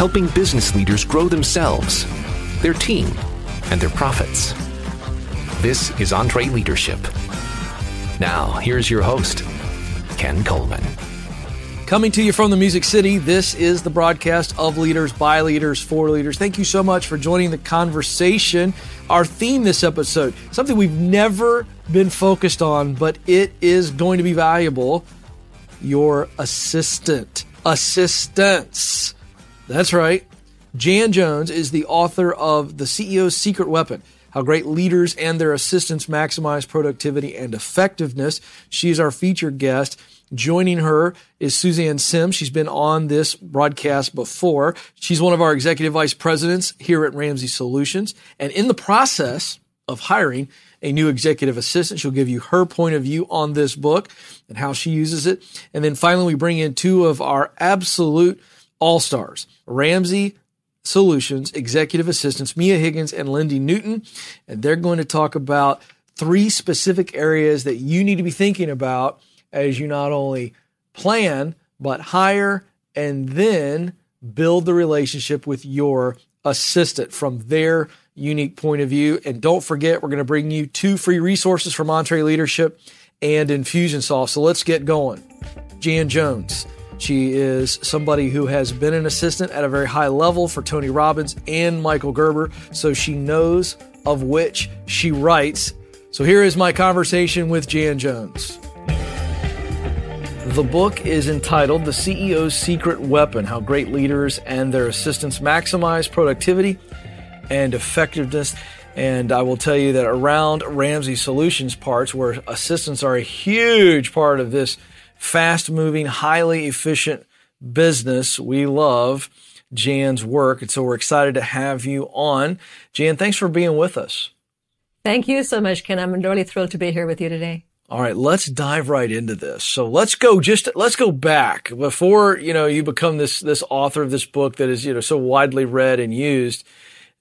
helping business leaders grow themselves, their team, and their profits. This is EntreLeadership. Now, here's your host, Ken Coleman. Coming to you from the Music City, this is the broadcast of Leaders by Leaders for Leaders. Thank you so much for joining the conversation. Our theme this episode, something we've never been focused on, but it is going to be valuable your assistant. Assistance. That's right. Jan Jones is the author of The CEO's Secret Weapon how great leaders and their assistants maximize productivity and effectiveness. She's our featured guest. Joining her is Suzanne Simms. She's been on this broadcast before. She's one of our executive vice presidents here at Ramsey Solutions. And in the process of hiring a new executive assistant, she'll give you her point of view on this book and how she uses it. And then finally, we bring in two of our absolute all stars, Ramsey Solutions executive assistants, Mia Higgins and Lindy Newton. And they're going to talk about three specific areas that you need to be thinking about as you not only plan, but hire and then build the relationship with your assistant from their unique point of view. And don't forget, we're going to bring you two free resources from EntreLeadership and Infusionsoft. So let's get going. Jan Jones. She is somebody who has been an assistant at a very high level for Tony Robbins and Michael Gerber, so she knows of which she writes. So here is my conversation with Jan Jones. The book is entitled The CEO's Secret Weapon How Great Leaders and Their Assistants Maximize Productivity and Effectiveness. And I will tell you that around Ramsey Solutions parts, where assistants are a huge part of this fast moving, highly efficient business. We love Jan's work. And so we're excited to have you on. Jan, thanks for being with us. Thank you so much, Ken. I'm really thrilled to be here with you today. All right, let's dive right into this. So let's go just let's go back before, you know, you become this this author of this book that is, you know, so widely read and used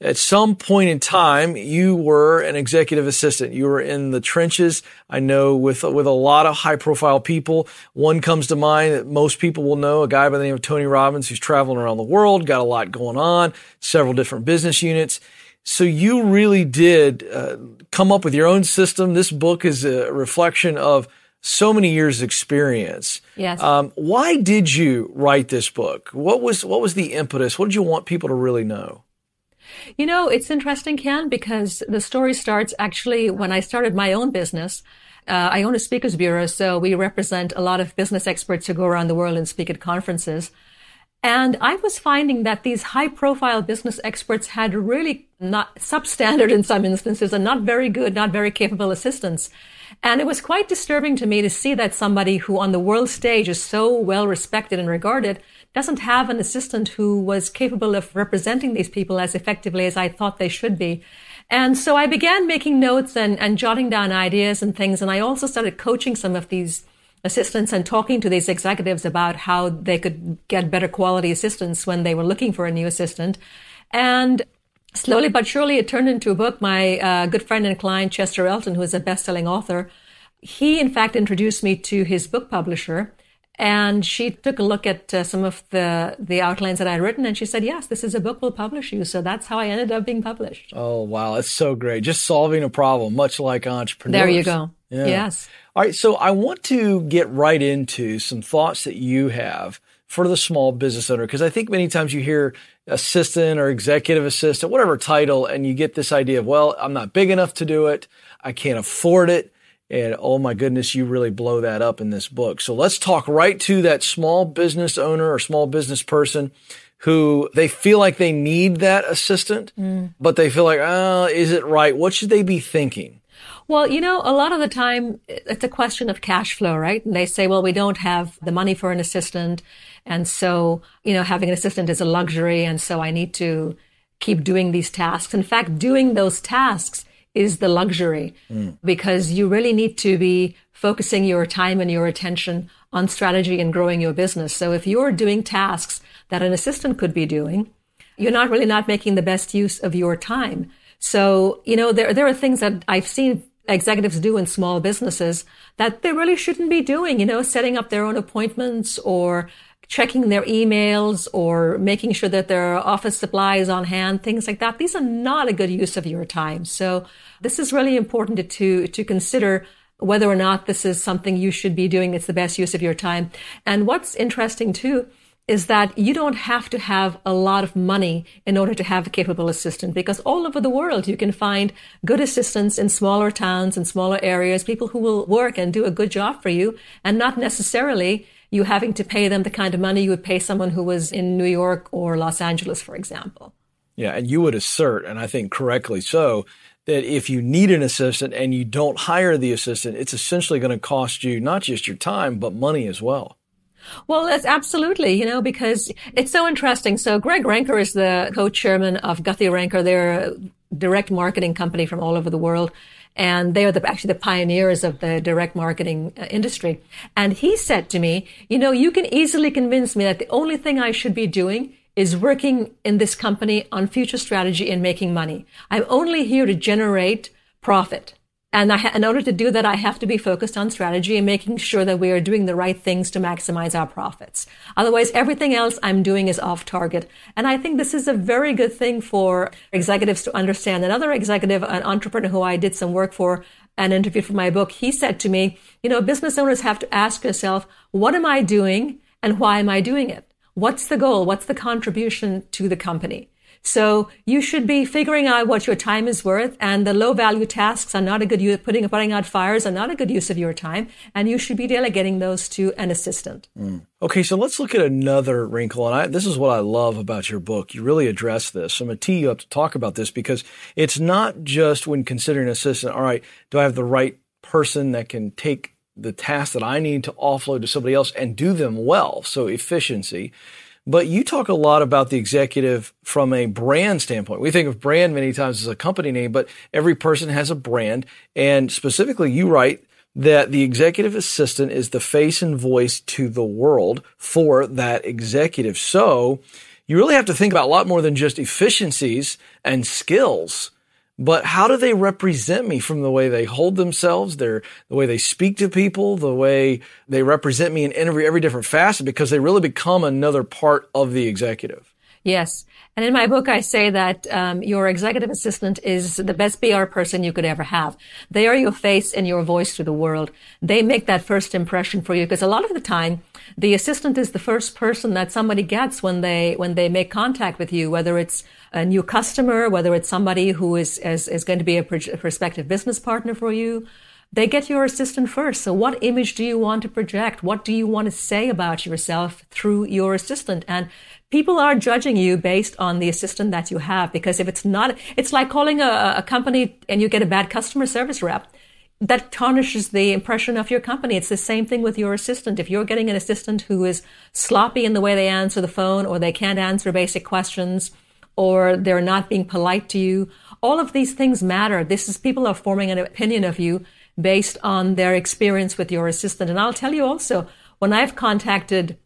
at some point in time, you were an executive assistant. You were in the trenches. I know with, with a lot of high profile people. One comes to mind that most people will know, a guy by the name of Tony Robbins who's traveling around the world, got a lot going on, several different business units. So you really did uh, come up with your own system. This book is a reflection of so many years experience. Yes. Um, why did you write this book? What was, what was the impetus? What did you want people to really know? You know, it's interesting, Ken, because the story starts actually when I started my own business. Uh, I own a speakers bureau, so we represent a lot of business experts who go around the world and speak at conferences. And I was finding that these high profile business experts had really not substandard in some instances and not very good, not very capable assistants. And it was quite disturbing to me to see that somebody who on the world stage is so well respected and regarded doesn't have an assistant who was capable of representing these people as effectively as I thought they should be. And so I began making notes and, and jotting down ideas and things. And I also started coaching some of these assistants and talking to these executives about how they could get better quality assistants when they were looking for a new assistant. And slowly but surely it turned into a book. My uh, good friend and client, Chester Elton, who is a best-selling author, he in fact introduced me to his book publisher and she took a look at uh, some of the the outlines that I'd written, and she said, "Yes, this is a book we'll publish you." So that's how I ended up being published. Oh wow, that's so great! Just solving a problem, much like entrepreneurs. There you go. Yeah. Yes. All right, so I want to get right into some thoughts that you have for the small business owner because I think many times you hear assistant or executive assistant, whatever title, and you get this idea of, well, I'm not big enough to do it, I can't afford it. And oh my goodness, you really blow that up in this book. So let's talk right to that small business owner or small business person who they feel like they need that assistant, mm. but they feel like, oh, is it right? What should they be thinking? Well, you know, a lot of the time it's a question of cash flow, right? And they say, well, we don't have the money for an assistant. And so, you know, having an assistant is a luxury. And so I need to keep doing these tasks. In fact, doing those tasks is the luxury mm. because you really need to be focusing your time and your attention on strategy and growing your business. So if you're doing tasks that an assistant could be doing, you're not really not making the best use of your time. So, you know, there, there are things that I've seen executives do in small businesses that they really shouldn't be doing, you know, setting up their own appointments or checking their emails or making sure that their office supply is on hand, things like that. These are not a good use of your time. So this is really important to, to, to consider whether or not this is something you should be doing. It's the best use of your time. And what's interesting too is that you don't have to have a lot of money in order to have a capable assistant because all over the world you can find good assistants in smaller towns and smaller areas, people who will work and do a good job for you and not necessarily you having to pay them the kind of money you would pay someone who was in New York or Los Angeles, for example. Yeah, and you would assert, and I think correctly so, that if you need an assistant and you don't hire the assistant, it's essentially going to cost you not just your time, but money as well. Well, that's absolutely, you know, because it's so interesting. So Greg Renker is the co-chairman of Guthy-Renker. They're a direct marketing company from all over the world. And they are the, actually the pioneers of the direct marketing uh, industry. And he said to me, you know, you can easily convince me that the only thing I should be doing is working in this company on future strategy and making money. I'm only here to generate profit. And ha- in order to do that, I have to be focused on strategy and making sure that we are doing the right things to maximize our profits. Otherwise, everything else I'm doing is off target. And I think this is a very good thing for executives to understand. Another executive, an entrepreneur who I did some work for and interviewed for my book, he said to me, you know, business owners have to ask yourself, what am I doing and why am I doing it? What's the goal? What's the contribution to the company? So you should be figuring out what your time is worth and the low value tasks are not a good use, putting, putting out fires are not a good use of your time. And you should be delegating those to an assistant. Mm. Okay. So let's look at another wrinkle. And I, this is what I love about your book. You really address this. I'm going to tee you up to talk about this because it's not just when considering an assistant. All right. Do I have the right person that can take the tasks that I need to offload to somebody else and do them well? So efficiency. But you talk a lot about the executive from a brand standpoint. We think of brand many times as a company name, but every person has a brand. And specifically, you write that the executive assistant is the face and voice to the world for that executive. So you really have to think about a lot more than just efficiencies and skills but how do they represent me from the way they hold themselves, their, the way they speak to people, the way they represent me in every, every different facet because they really become another part of the executive. Yes. And in my book, I say that um, your executive assistant is the best PR person you could ever have. They are your face and your voice to the world. They make that first impression for you because a lot of the time, the assistant is the first person that somebody gets when they when they make contact with you, whether it's a new customer, whether it's somebody who is is, is going to be a, a prospective business partner for you. They get your assistant first. So what image do you want to project? What do you want to say about yourself through your assistant? And people are judging you based on the assistant that you have. Because if it's not, it's like calling a, a company and you get a bad customer service rep that tarnishes the impression of your company. It's the same thing with your assistant. If you're getting an assistant who is sloppy in the way they answer the phone or they can't answer basic questions or they're not being polite to you, all of these things matter. This is people are forming an opinion of you based on their experience with your assistant. And I'll tell you also, when I've contacted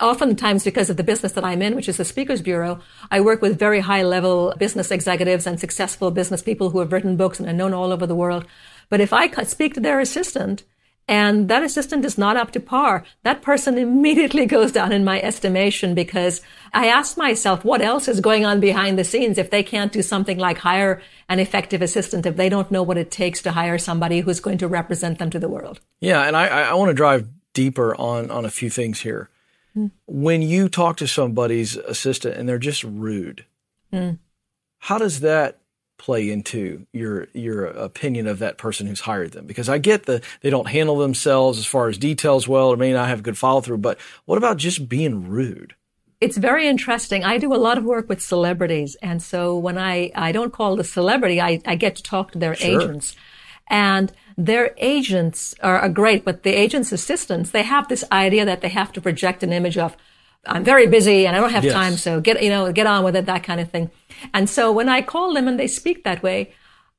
oftentimes because of the business that I'm in, which is the Speakers Bureau, I work with very high level business executives and successful business people who have written books and are known all over the world. But if I speak to their assistant and that assistant is not up to par, that person immediately goes down in my estimation because I ask myself what else is going on behind the scenes if they can't do something like hire an effective assistant, if they don't know what it takes to hire somebody who's going to represent them to the world. Yeah. And I, I want to drive deeper on, on a few things here. Mm. When you talk to somebody's assistant and they're just rude, mm. how does that play into your your opinion of that person who's hired them because I get that they don't handle themselves as far as details well or may not have good follow through but what about just being rude it's very interesting. I do a lot of work with celebrities. And so when I, I don't call the celebrity, I, I get to talk to their sure. agents. And their agents are, are great, but the agent's assistants, they have this idea that they have to project an image of I'm very busy and I don't have yes. time, so get, you know, get on with it, that kind of thing. And so when I call them and they speak that way,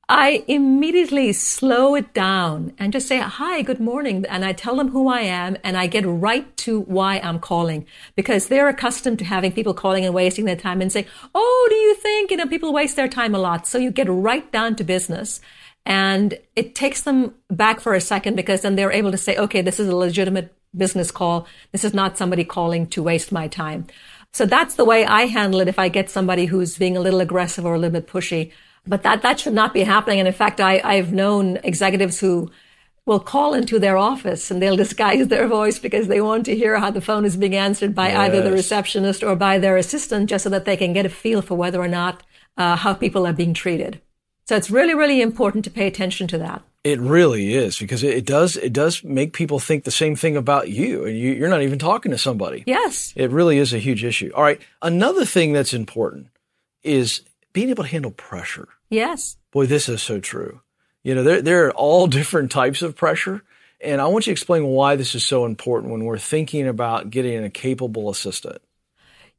I immediately slow it down and just say, hi, good morning. And I tell them who I am and I get right to why I'm calling because they're accustomed to having people calling and wasting their time and say, Oh, do you think, you know, people waste their time a lot. So you get right down to business And it takes them back for a second because then they're able to say, okay, this is a legitimate business call. This is not somebody calling to waste my time. So that's the way I handle it if I get somebody who's being a little aggressive or a little bit pushy. But that, that should not be happening. And in fact, I, I've known executives who will call into their office and they'll disguise their voice because they want to hear how the phone is being answered by yes. either the receptionist or by their assistant just so that they can get a feel for whether or not uh, how people are being treated. So it's really, really important to pay attention to that. It really is because it does it does make people think the same thing about you, and you, are not even talking to somebody. Yes, it really is a huge issue. All right, another thing that's important is being able to handle pressure. Yes, boy, this is so true. You know, there there are all different types of pressure, and I want you to explain why this is so important when we're thinking about getting a capable assistant.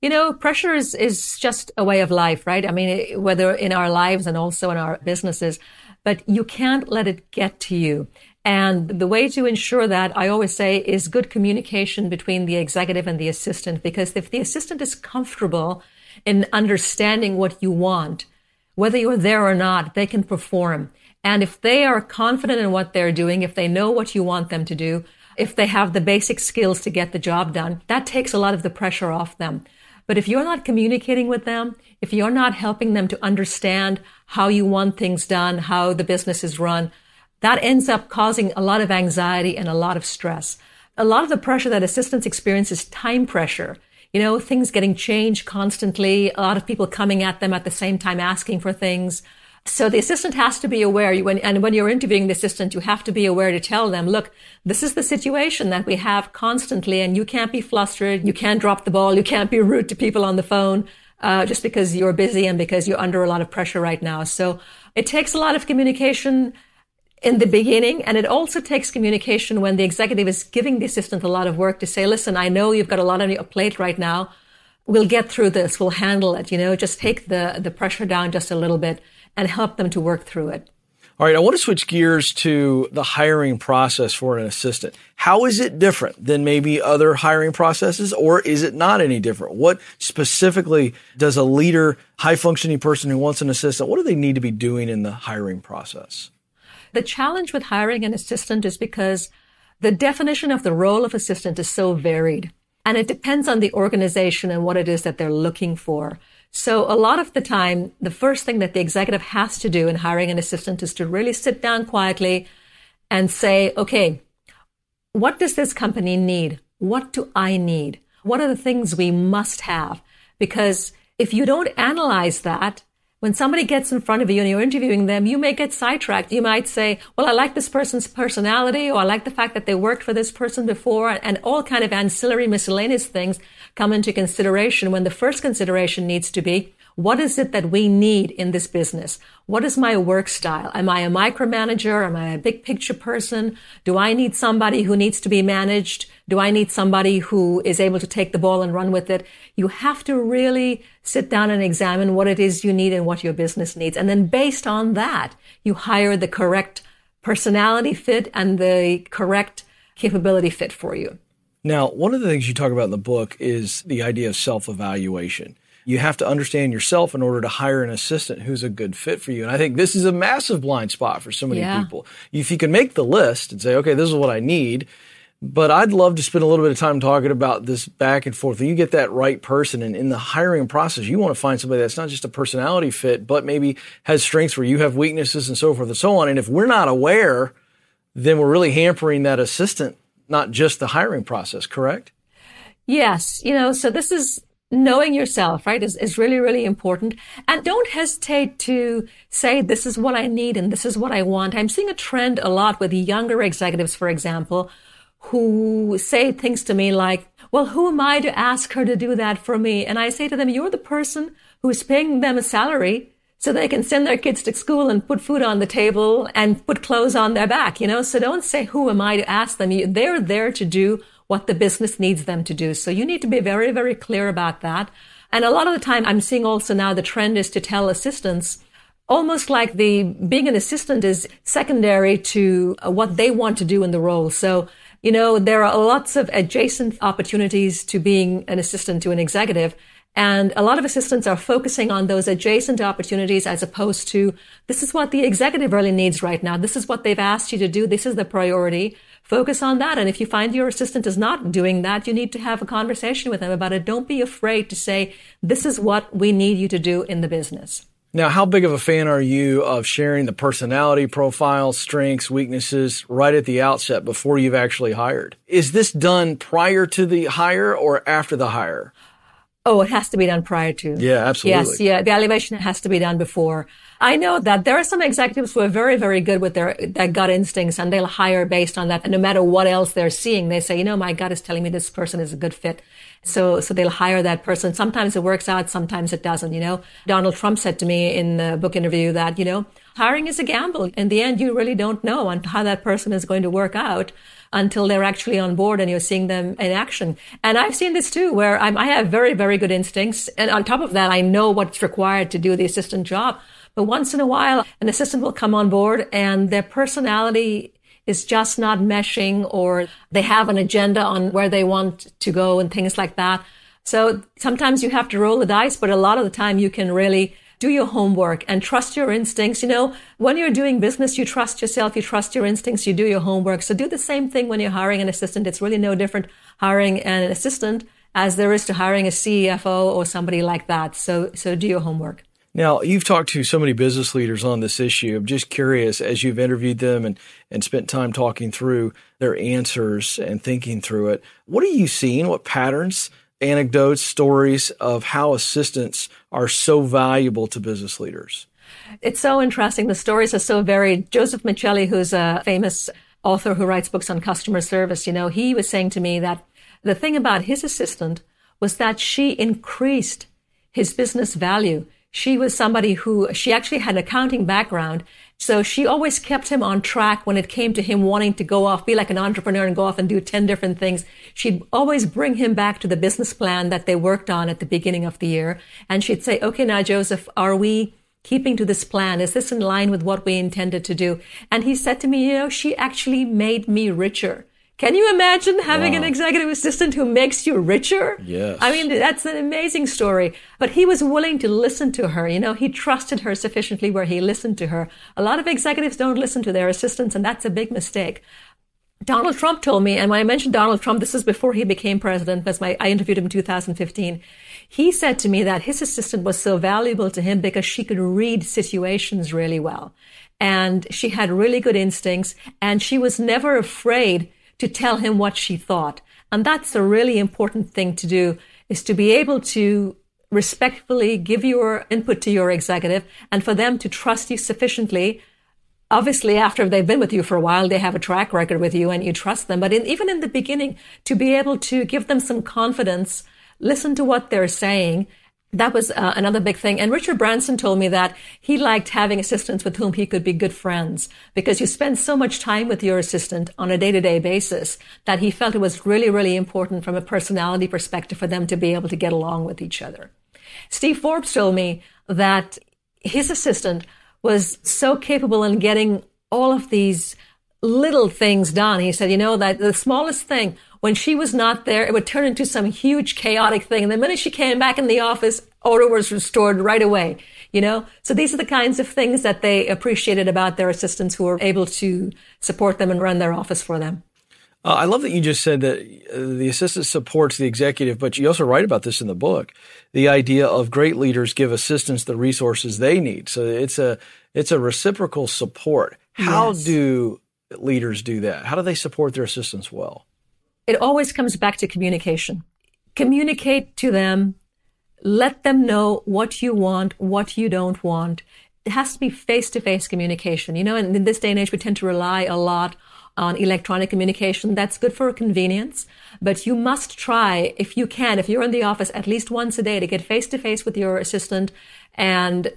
You know, pressure is is just a way of life, right? I mean, whether in our lives and also in our businesses but you can't let it get to you. And the way to ensure that, I always say, is good communication between the executive and the assistant. Because if the assistant is comfortable in understanding what you want, whether you're there or not, they can perform. And if they are confident in what they're doing, if they know what you want them to do, if they have the basic skills to get the job done, that takes a lot of the pressure off them. But if you're not communicating with them, if you're not helping them to understand how you want things done, how the business is run, that ends up causing a lot of anxiety and a lot of stress. A lot of the pressure that assistants experience is time pressure. You know, things getting changed constantly, a lot of people coming at them at the same time asking for things. So the assistant has to be aware when, and when you're interviewing the assistant, you have to be aware to tell them, look, this is the situation that we have constantly and you can't be flustered. You can't drop the ball. You can't be rude to people on the phone. Uh, just because you're busy and because you're under a lot of pressure right now. So it takes a lot of communication in the beginning. And it also takes communication when the executive is giving the assistant a lot of work to say, listen, I know you've got a lot on your plate right now. We'll get through this. We'll handle it. You know, just take the, the pressure down just a little bit and help them to work through it. All right, I want to switch gears to the hiring process for an assistant. How is it different than maybe other hiring processes, or is it not any different? What specifically does a leader, high functioning person who wants an assistant, what do they need to be doing in the hiring process? The challenge with hiring an assistant is because the definition of the role of assistant is so varied, and it depends on the organization and what it is that they're looking for. So a lot of the time, the first thing that the executive has to do in hiring an assistant is to really sit down quietly and say, okay, what does this company need? What do I need? What are the things we must have? Because if you don't analyze that, when somebody gets in front of you and you're interviewing them, you may get sidetracked. You might say, well, I like this person's personality or I like the fact that they worked for this person before and all kind of ancillary miscellaneous things come into consideration when the first consideration needs to be, what is it that we need in this business? What is my work style? Am I a micromanager? Am I a big picture person? Do I need somebody who needs to be managed? Do I need somebody who is able to take the ball and run with it? You have to really sit down and examine what it is you need and what your business needs. And then based on that, you hire the correct personality fit and the correct capability fit for you. Now, one of the things you talk about in the book is the idea of self evaluation. You have to understand yourself in order to hire an assistant who's a good fit for you. And I think this is a massive blind spot for so many yeah. people. If you can make the list and say, okay, this is what I need, but I'd love to spend a little bit of time talking about this back and forth. You get that right person, and in the hiring process, you want to find somebody that's not just a personality fit, but maybe has strengths where you have weaknesses and so forth and so on. And if we're not aware, then we're really hampering that assistant, not just the hiring process, correct? Yes. You know, so this is knowing yourself, right, is, is really, really important. And don't hesitate to say, this is what I need and this is what I want. I'm seeing a trend a lot with younger executives, for example, who say things to me like, well, who am I to ask her to do that for me? And I say to them, you're the person who is paying them a salary so they can send their kids to school and put food on the table and put clothes on their back, you know? So don't say, who am I to ask them? They're there to do what the business needs them to do. So you need to be very, very clear about that. And a lot of the time I'm seeing also now the trend is to tell assistants almost like the being an assistant is secondary to uh, what they want to do in the role. So, you know, there are lots of adjacent opportunities to being an assistant to an executive. And a lot of assistants are focusing on those adjacent opportunities as opposed to this is what the executive really needs right now. This is what they've asked you to do. This is the priority. Focus on that. And if you find your assistant is not doing that, you need to have a conversation with them about it. Don't be afraid to say, this is what we need you to do in the business. Now, how big of a fan are you of sharing the personality profile, strengths, weaknesses right at the outset before you've actually hired? Is this done prior to the hire or after the hire? Oh, it has to be done prior to. Yeah, absolutely. Yes, yeah. The elevation has to be done before. I know that there are some executives who are very, very good with their, their gut instincts and they'll hire based on that. And no matter what else they're seeing, they say, you know, my gut is telling me this person is a good fit. So, so they'll hire that person. Sometimes it works out, sometimes it doesn't, you know. Donald Trump said to me in the book interview that, you know, hiring is a gamble. In the end, you really don't know on how that person is going to work out until they're actually on board and you're seeing them in action. And I've seen this too, where I'm, i have very, very good instincts. And on top of that, I know what's required to do the assistant job. But once in a while, an assistant will come on board and their personality is just not meshing or they have an agenda on where they want to go and things like that. So sometimes you have to roll the dice, but a lot of the time you can really do your homework and trust your instincts. You know, when you're doing business, you trust yourself, you trust your instincts, you do your homework. So do the same thing when you're hiring an assistant. It's really no different hiring an assistant as there is to hiring a CFO or somebody like that. So, so do your homework. Now, you've talked to so many business leaders on this issue. I'm just curious, as you've interviewed them and, and spent time talking through their answers and thinking through it, what are you seeing? What patterns anecdotes, stories of how assistants are so valuable to business leaders? It's so interesting. The stories are so varied. Joseph Michelli, who's a famous author who writes books on customer service, you know, he was saying to me that the thing about his assistant was that she increased his business value. She was somebody who, she actually had an accounting background so she always kept him on track when it came to him wanting to go off, be like an entrepreneur and go off and do 10 different things. She'd always bring him back to the business plan that they worked on at the beginning of the year. And she'd say, okay, now, Joseph, are we keeping to this plan? Is this in line with what we intended to do? And he said to me, you know, she actually made me richer. Can you imagine having wow. an executive assistant who makes you richer? Yes. I mean, that's an amazing story. But he was willing to listen to her. You know, he trusted her sufficiently where he listened to her. A lot of executives don't listen to their assistants, and that's a big mistake. Donald Trump told me, and when I mentioned Donald Trump, this is before he became president, because my, I interviewed him in 2015. He said to me that his assistant was so valuable to him because she could read situations really well. And she had really good instincts, and she was never afraid to tell him what she thought. And that's a really important thing to do is to be able to respectfully give your input to your executive and for them to trust you sufficiently. Obviously, after they've been with you for a while, they have a track record with you and you trust them. But in, even in the beginning, to be able to give them some confidence, listen to what they're saying that was uh, another big thing. And Richard Branson told me that he liked having assistants with whom he could be good friends because you spend so much time with your assistant on a day to day basis that he felt it was really, really important from a personality perspective for them to be able to get along with each other. Steve Forbes told me that his assistant was so capable in getting all of these little things done. He said, you know, that the smallest thing when she was not there, it would turn into some huge chaotic thing. And the minute she came back in the office, order was restored right away, you know? So these are the kinds of things that they appreciated about their assistants who were able to support them and run their office for them. Uh, I love that you just said that uh, the assistant supports the executive, but you also write about this in the book. The idea of great leaders give assistants the resources they need. So it's a it's a reciprocal support. How yes. do leaders do that? How do they support their assistants well? It always comes back to communication. Communicate to them. Let them know what you want, what you don't want. It has to be face to face communication. You know, and in this day and age, we tend to rely a lot on electronic communication. That's good for convenience, but you must try, if you can, if you're in the office at least once a day to get face to face with your assistant and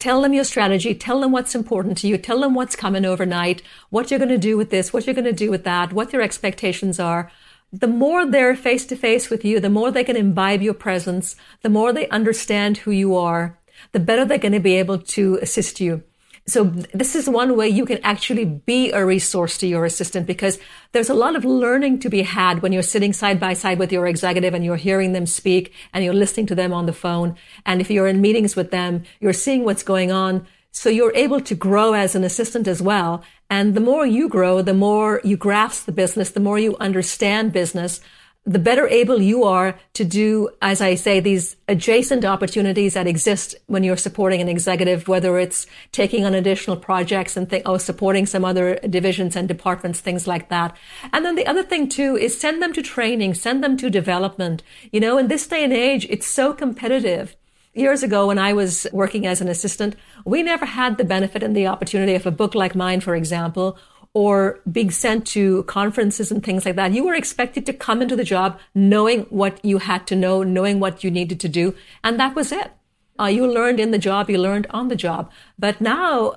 tell them your strategy, tell them what's important to you, tell them what's coming overnight, what you're going to do with this, what you're going to do with that, what your expectations are the more they're face to face with you, the more they can imbibe your presence, the more they understand who you are, the better they're going to be able to assist you. So this is one way you can actually be a resource to your assistant because there's a lot of learning to be had when you're sitting side by side with your executive and you're hearing them speak and you're listening to them on the phone. And if you're in meetings with them, you're seeing what's going on. So you're able to grow as an assistant as well. And the more you grow, the more you grasp the business, the more you understand business, the better able you are to do, as I say, these adjacent opportunities that exist when you're supporting an executive, whether it's taking on additional projects and th- or supporting some other divisions and departments, things like that. And then the other thing too is send them to training, send them to development. You know, in this day and age, it's so competitive. Years ago, when I was working as an assistant, we never had the benefit and the opportunity of a book like mine, for example, or being sent to conferences and things like that. You were expected to come into the job knowing what you had to know, knowing what you needed to do. And that was it. Uh, you learned in the job, you learned on the job. But now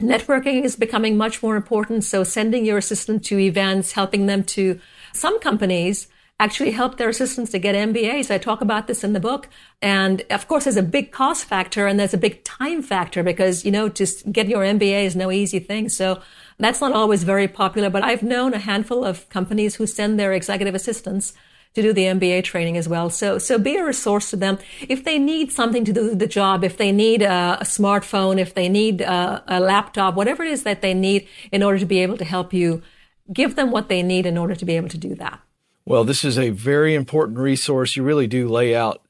networking is becoming much more important. So sending your assistant to events, helping them to some companies actually help their assistants to get MBAs. I talk about this in the book. And of course, there's a big cost factor and there's a big time factor because, you know, just getting your MBA is no easy thing. So that's not always very popular, but I've known a handful of companies who send their executive assistants to do the MBA training as well. So, so be a resource to them. If they need something to do the job, if they need a, a smartphone, if they need a, a laptop, whatever it is that they need in order to be able to help you, give them what they need in order to be able to do that. Well, this is a very important resource. You really do lay out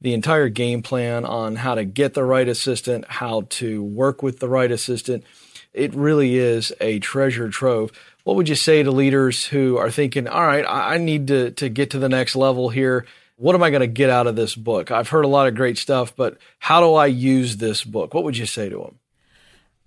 the entire game plan on how to get the right assistant, how to work with the right assistant it really is a treasure trove. What would you say to leaders who are thinking, all right, I need to, to get to the next level here? What am I going to get out of this book? I've heard a lot of great stuff, but how do I use this book? What would you say to them?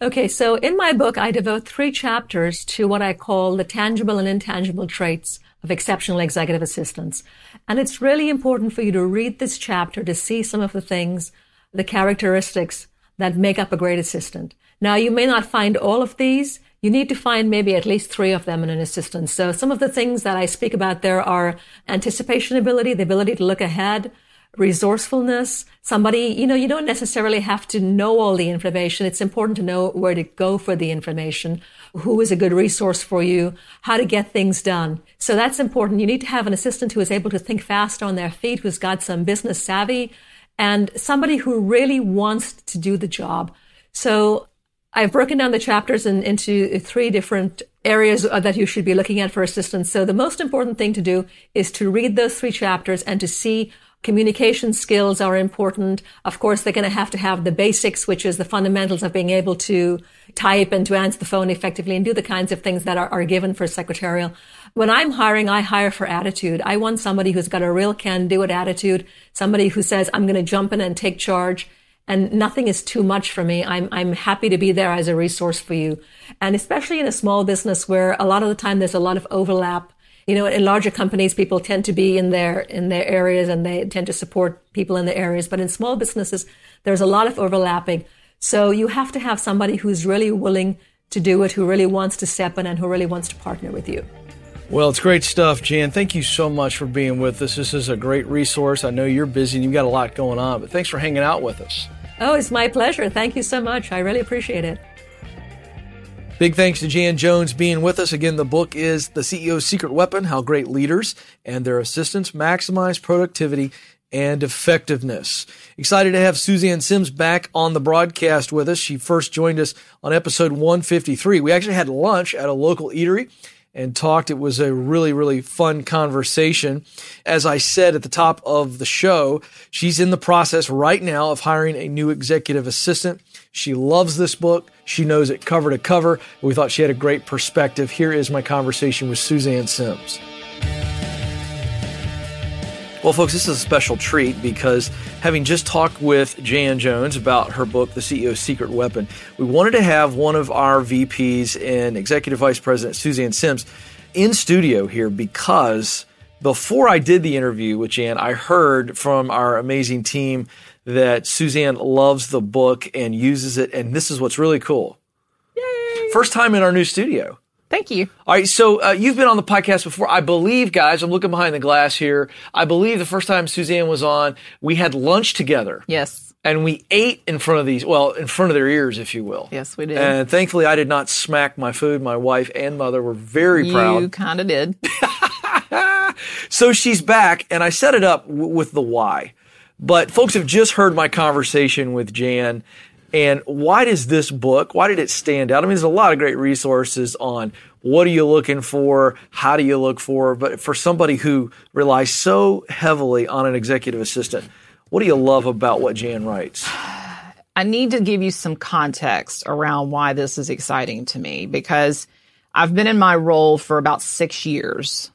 Okay, so in my book, I devote three chapters to what I call the tangible and intangible traits of exceptional executive assistants. And it's really important for you to read this chapter to see some of the things, the characteristics that make up a great assistant. Now, you may not find all of these. You need to find maybe at least three of them in an assistant. So some of the things that I speak about there are anticipation ability, the ability to look ahead, resourcefulness. Somebody, you know, you don't necessarily have to know all the information. It's important to know where to go for the information, who is a good resource for you, how to get things done. So that's important. You need to have an assistant who is able to think fast on their feet, who's got some business savvy, and somebody who really wants to do the job. So I've broken down the chapters in, into three different areas uh, that you should be looking at for assistance. So the most important thing to do is to read those three chapters and to see communication skills are important. Of course, they're going to have to have the basics, which is the fundamentals of being able to type and to answer the phone effectively and do the kinds of things that are, are given for secretarial. When I'm hiring, I hire for attitude. I want somebody who's got a real can do it attitude, somebody who says, I'm going to jump in and take charge and nothing is too much for me. I'm, I'm happy to be there as a resource for you. And especially in a small business where a lot of the time there's a lot of overlap. You know, in larger companies, people tend to be in their, in their areas and they tend to support people in the areas. But in small businesses, there's a lot of overlapping. So you have to have somebody who's really willing to do it, who really wants to step in and who really wants to partner with you. Well, it's great stuff, Jan. Thank you so much for being with us. This is a great resource. I know you're busy and you've got a lot going on, but thanks for hanging out with us. Oh, it's my pleasure. Thank you so much. I really appreciate it. Big thanks to Jan Jones being with us. Again, the book is The CEO's Secret Weapon How Great Leaders and Their Assistants Maximize Productivity and Effectiveness. Excited to have Suzanne Simms back on the broadcast with us. She first joined us on episode 153. We actually had lunch at a local eatery and talked. It was a really, really fun conversation. As I said at the top of the show, she's in the process right now of hiring a new executive assistant. She loves this book. She knows it cover to cover. We thought she had a great perspective. Here is my conversation with Suzanne Simms. Well, folks, this is a special treat because having just talked with Jan Jones about her book, The CEO's Secret Weapon, we wanted to have one of our VPs and Executive Vice President Suzanne Simms in studio here because before I did the interview with Jan, I heard from our amazing team that Suzanne loves the book and uses it. And this is what's really cool. Yay! First time in our new studio. Thank you. All right, so uh, you've been on the podcast before. I believe, guys, I'm looking behind the glass here. I believe the first time Suzanne was on, we had lunch together. Yes. and we ate in front of these, well, in front of their ears, if you will. Yes, we did. And thankfully, I did not smack my food. My wife and mother were very You proud. You kind of did. So she's back, and I set it up w- with the why. But folks have just heard my conversation with Jan. And why does this book, why did it stand out? I mean, there's a lot of great resources on what are you looking for? How do you look for? But for somebody who relies so heavily on an executive assistant, what do you love about what Jan writes? I need to give you some context around why this is exciting to me because I've been in my role for about six years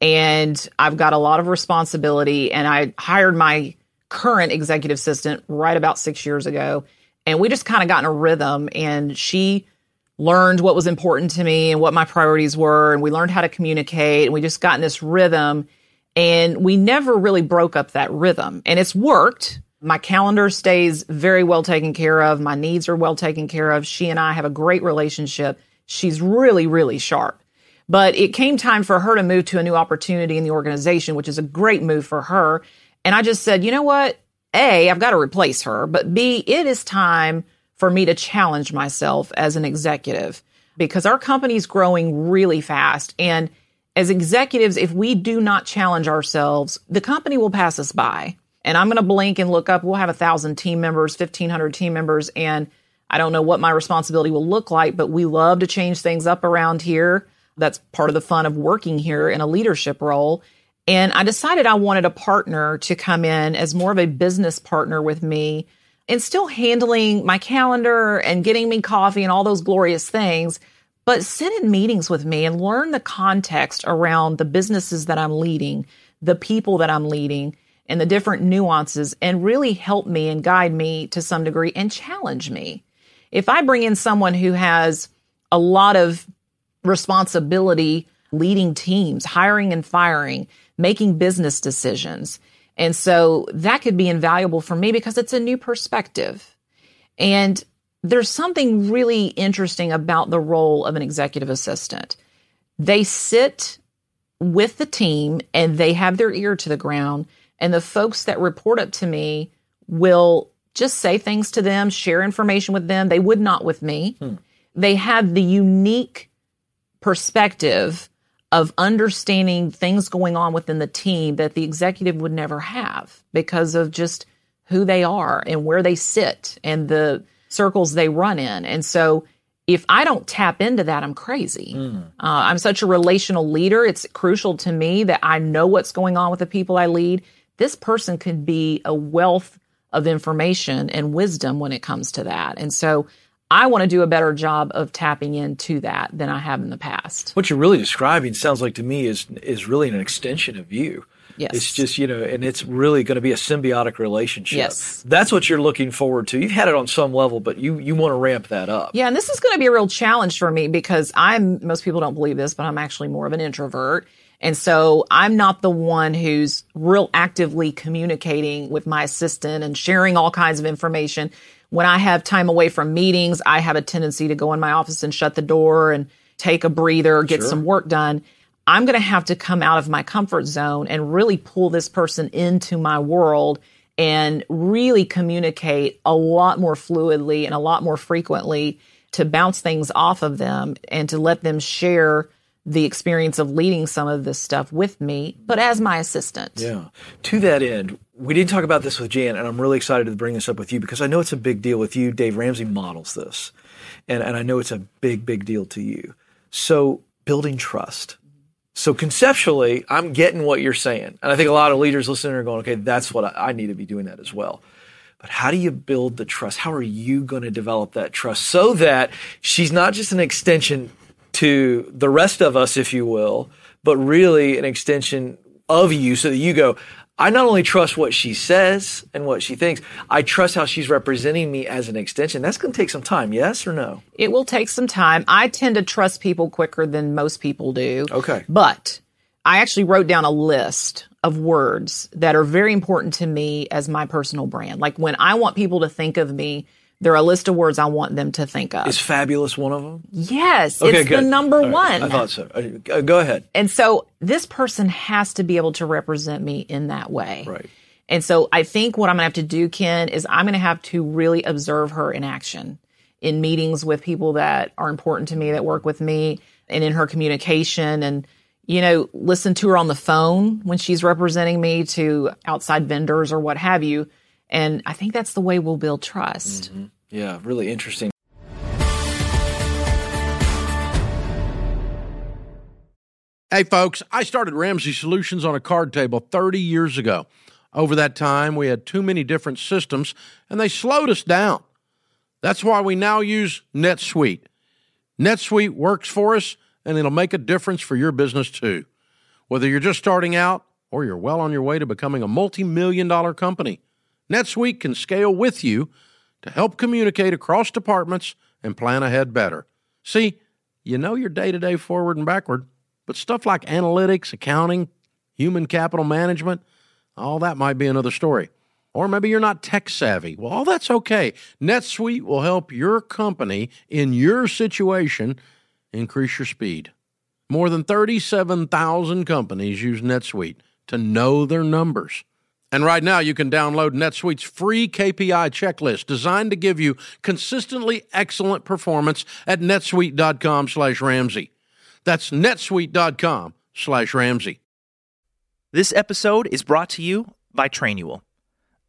and I've got a lot of responsibility. And I hired my current executive assistant right about six years ago. And we just kind of got in a rhythm and she learned what was important to me and what my priorities were. And we learned how to communicate and we just got in this rhythm and we never really broke up that rhythm and it's worked. My calendar stays very well taken care of. My needs are well taken care of. She and I have a great relationship. She's really, really sharp. But it came time for her to move to a new opportunity in the organization, which is a great move for her. And I just said, you know what? A, I've got to replace her, but B, it is time for me to challenge myself as an executive because our company's growing really fast. And as executives, if we do not challenge ourselves, the company will pass us by. And I'm going to blink and look up. We'll have a thousand team members, 1500 team members. And I don't know what my responsibility will look like, but we love to change things up around here. That's part of the fun of working here in a leadership role. And I decided I wanted a partner to come in as more of a business partner with me and still handling my calendar and getting me coffee and all those glorious things, but sit in meetings with me and learn the context around the businesses that I'm leading, the people that I'm leading, and the different nuances and really help me and guide me to some degree and challenge me. If I bring in someone who has a lot of responsibility leading teams, hiring and firing, making business decisions. And so that could be invaluable for me because it's a new perspective. And there's something really interesting about the role of an executive assistant. They sit with the team and they have their ear to the ground. And the folks that report up to me will just say things to them, share information with them. They would not with me. Hmm. They have the unique perspective of understanding things going on within the team that the executive would never have because of just who they are and where they sit and the circles they run in. And so if I don't tap into that, I'm crazy. Uh, I'm such a relational leader. It's crucial to me that I know what's going on with the people I lead. This person could be a wealth of information and wisdom when it comes to that. And so I want to do a better job of tapping into that than I have in the past. What you're really describing sounds like to me is is really an extension of you. Yes. It's just, you know, and it's really going to be a symbiotic relationship. Yes. That's what you're looking forward to. You've had it on some level, but you, you want to ramp that up. Yeah, and this is going to be a real challenge for me because I'm, most people don't believe this, but I'm actually more of an introvert. And so I'm not the one who's real actively communicating with my assistant and sharing all kinds of information. When I have time away from meetings, I have a tendency to go in my office and shut the door and take a breather, get Sure. some work done. I'm going to have to come out of my comfort zone and really pull this person into my world and really communicate a lot more fluidly and a lot more frequently to bounce things off of them and to let them share the experience of leading some of this stuff with me, but as my assistant. Yeah. To that end, we didn't talk about this with Jan, and I'm really excited to bring this up with you because I know it's a big deal with you. Dave Ramsey models this, and, and I know it's a big, big deal to you. So, building trust. So, conceptually, I'm getting what you're saying. And I think a lot of leaders listening are going, okay, that's what I, I need to be doing that as well. But how do you build the trust? How are you going to develop that trust so that she's not just an extension to the rest of us, if you will, but really an extension of you so that you go, I not only trust what she says and what she thinks, I trust how she's representing me as an extension. That's going to take some time, yes or no? It will take some time. I tend to trust people quicker than most people do. Okay. But I actually wrote down a list of words that are very important to me as my personal brand. Like when I want people to think of me, there are a list of words I want them to think of. Is fabulous one of them? yes, Okay, it's good. the number right. one. I thought so. Uh, Go ahead. And so this person has to be able to represent me in that way. Right. And so I think what I'm going to have to do, Ken, is I'm going to have to really observe her in action in meetings with people that are important to me, that work with me, and in her communication and you know, listen to her on the phone when she's representing me to outside vendors or what have you. And I think that's the way we'll build trust. Mm-hmm. Yeah, really interesting. Hey, folks, I started Ramsey Solutions on a card table 30 years ago. Over that time, we had too many different systems and they slowed us down. That's why we now use NetSuite. NetSuite works for us and it'll make a difference for your business too. Whether you're just starting out or you're well on your way to becoming a multi million dollar company, NetSuite can scale with you to help communicate across departments and plan ahead better. See, you know your day to day forward and backward, but stuff like analytics, accounting, human capital management, all that might be another story. Or maybe you're not tech savvy. Well, all that's okay. NetSuite will help your company in your situation increase your speed. More than 37,000 companies use NetSuite to know their numbers. And right now, you can download NetSuite's free KPI checklist designed to give you consistently excellent performance at netsuite.com slash Ramsey. That's netsuite.com slash Ramsey. This episode is brought to you by Trainual.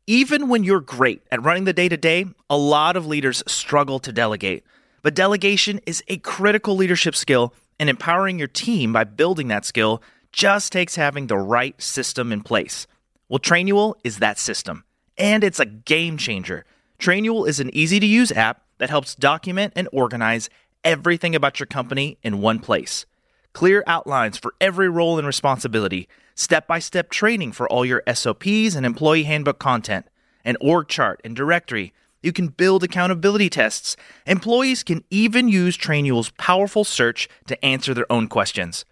Even when you're great at running the day to day, a lot of leaders struggle to delegate. But delegation is a critical leadership skill, and empowering your team by building that skill just takes having the right system in place. Well, Trainual is that system, and it's a game changer. Trainual is an easy to use app that helps document and organize everything about your company in one place. Clear outlines for every role and responsibility, step by step training for all your SOPs and employee handbook content, an org chart and directory. You can build accountability tests. Employees can even use Trainual's powerful search to answer their own questions.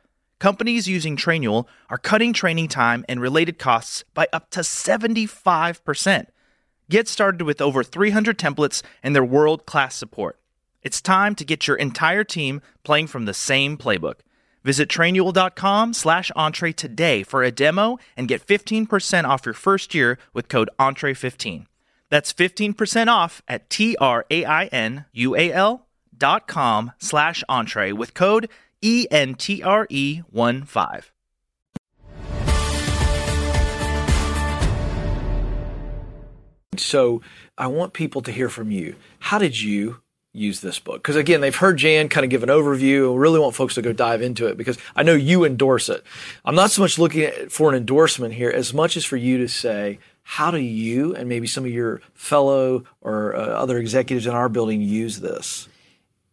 Companies using Trainual are cutting training time and related costs by up to 75%. Get started with over 300 templates and their world class support. It's time to get your entire team playing from the same playbook. Visit trainual.com slash entree today for a demo and get 15% off your first year with code entree15. That's 15% off at T-R-A-I-N-U-A-L dot com slash entree with code E-N-T-R-E-1-5. So I want people to hear from you. How did you use this book? Because again, they've heard Jan kind of give an overview. I really want folks to go dive into it because I know you endorse it. I'm not so much looking for an endorsement here as much as for you to say, how do you and maybe some of your fellow or uh, other executives in our building use this?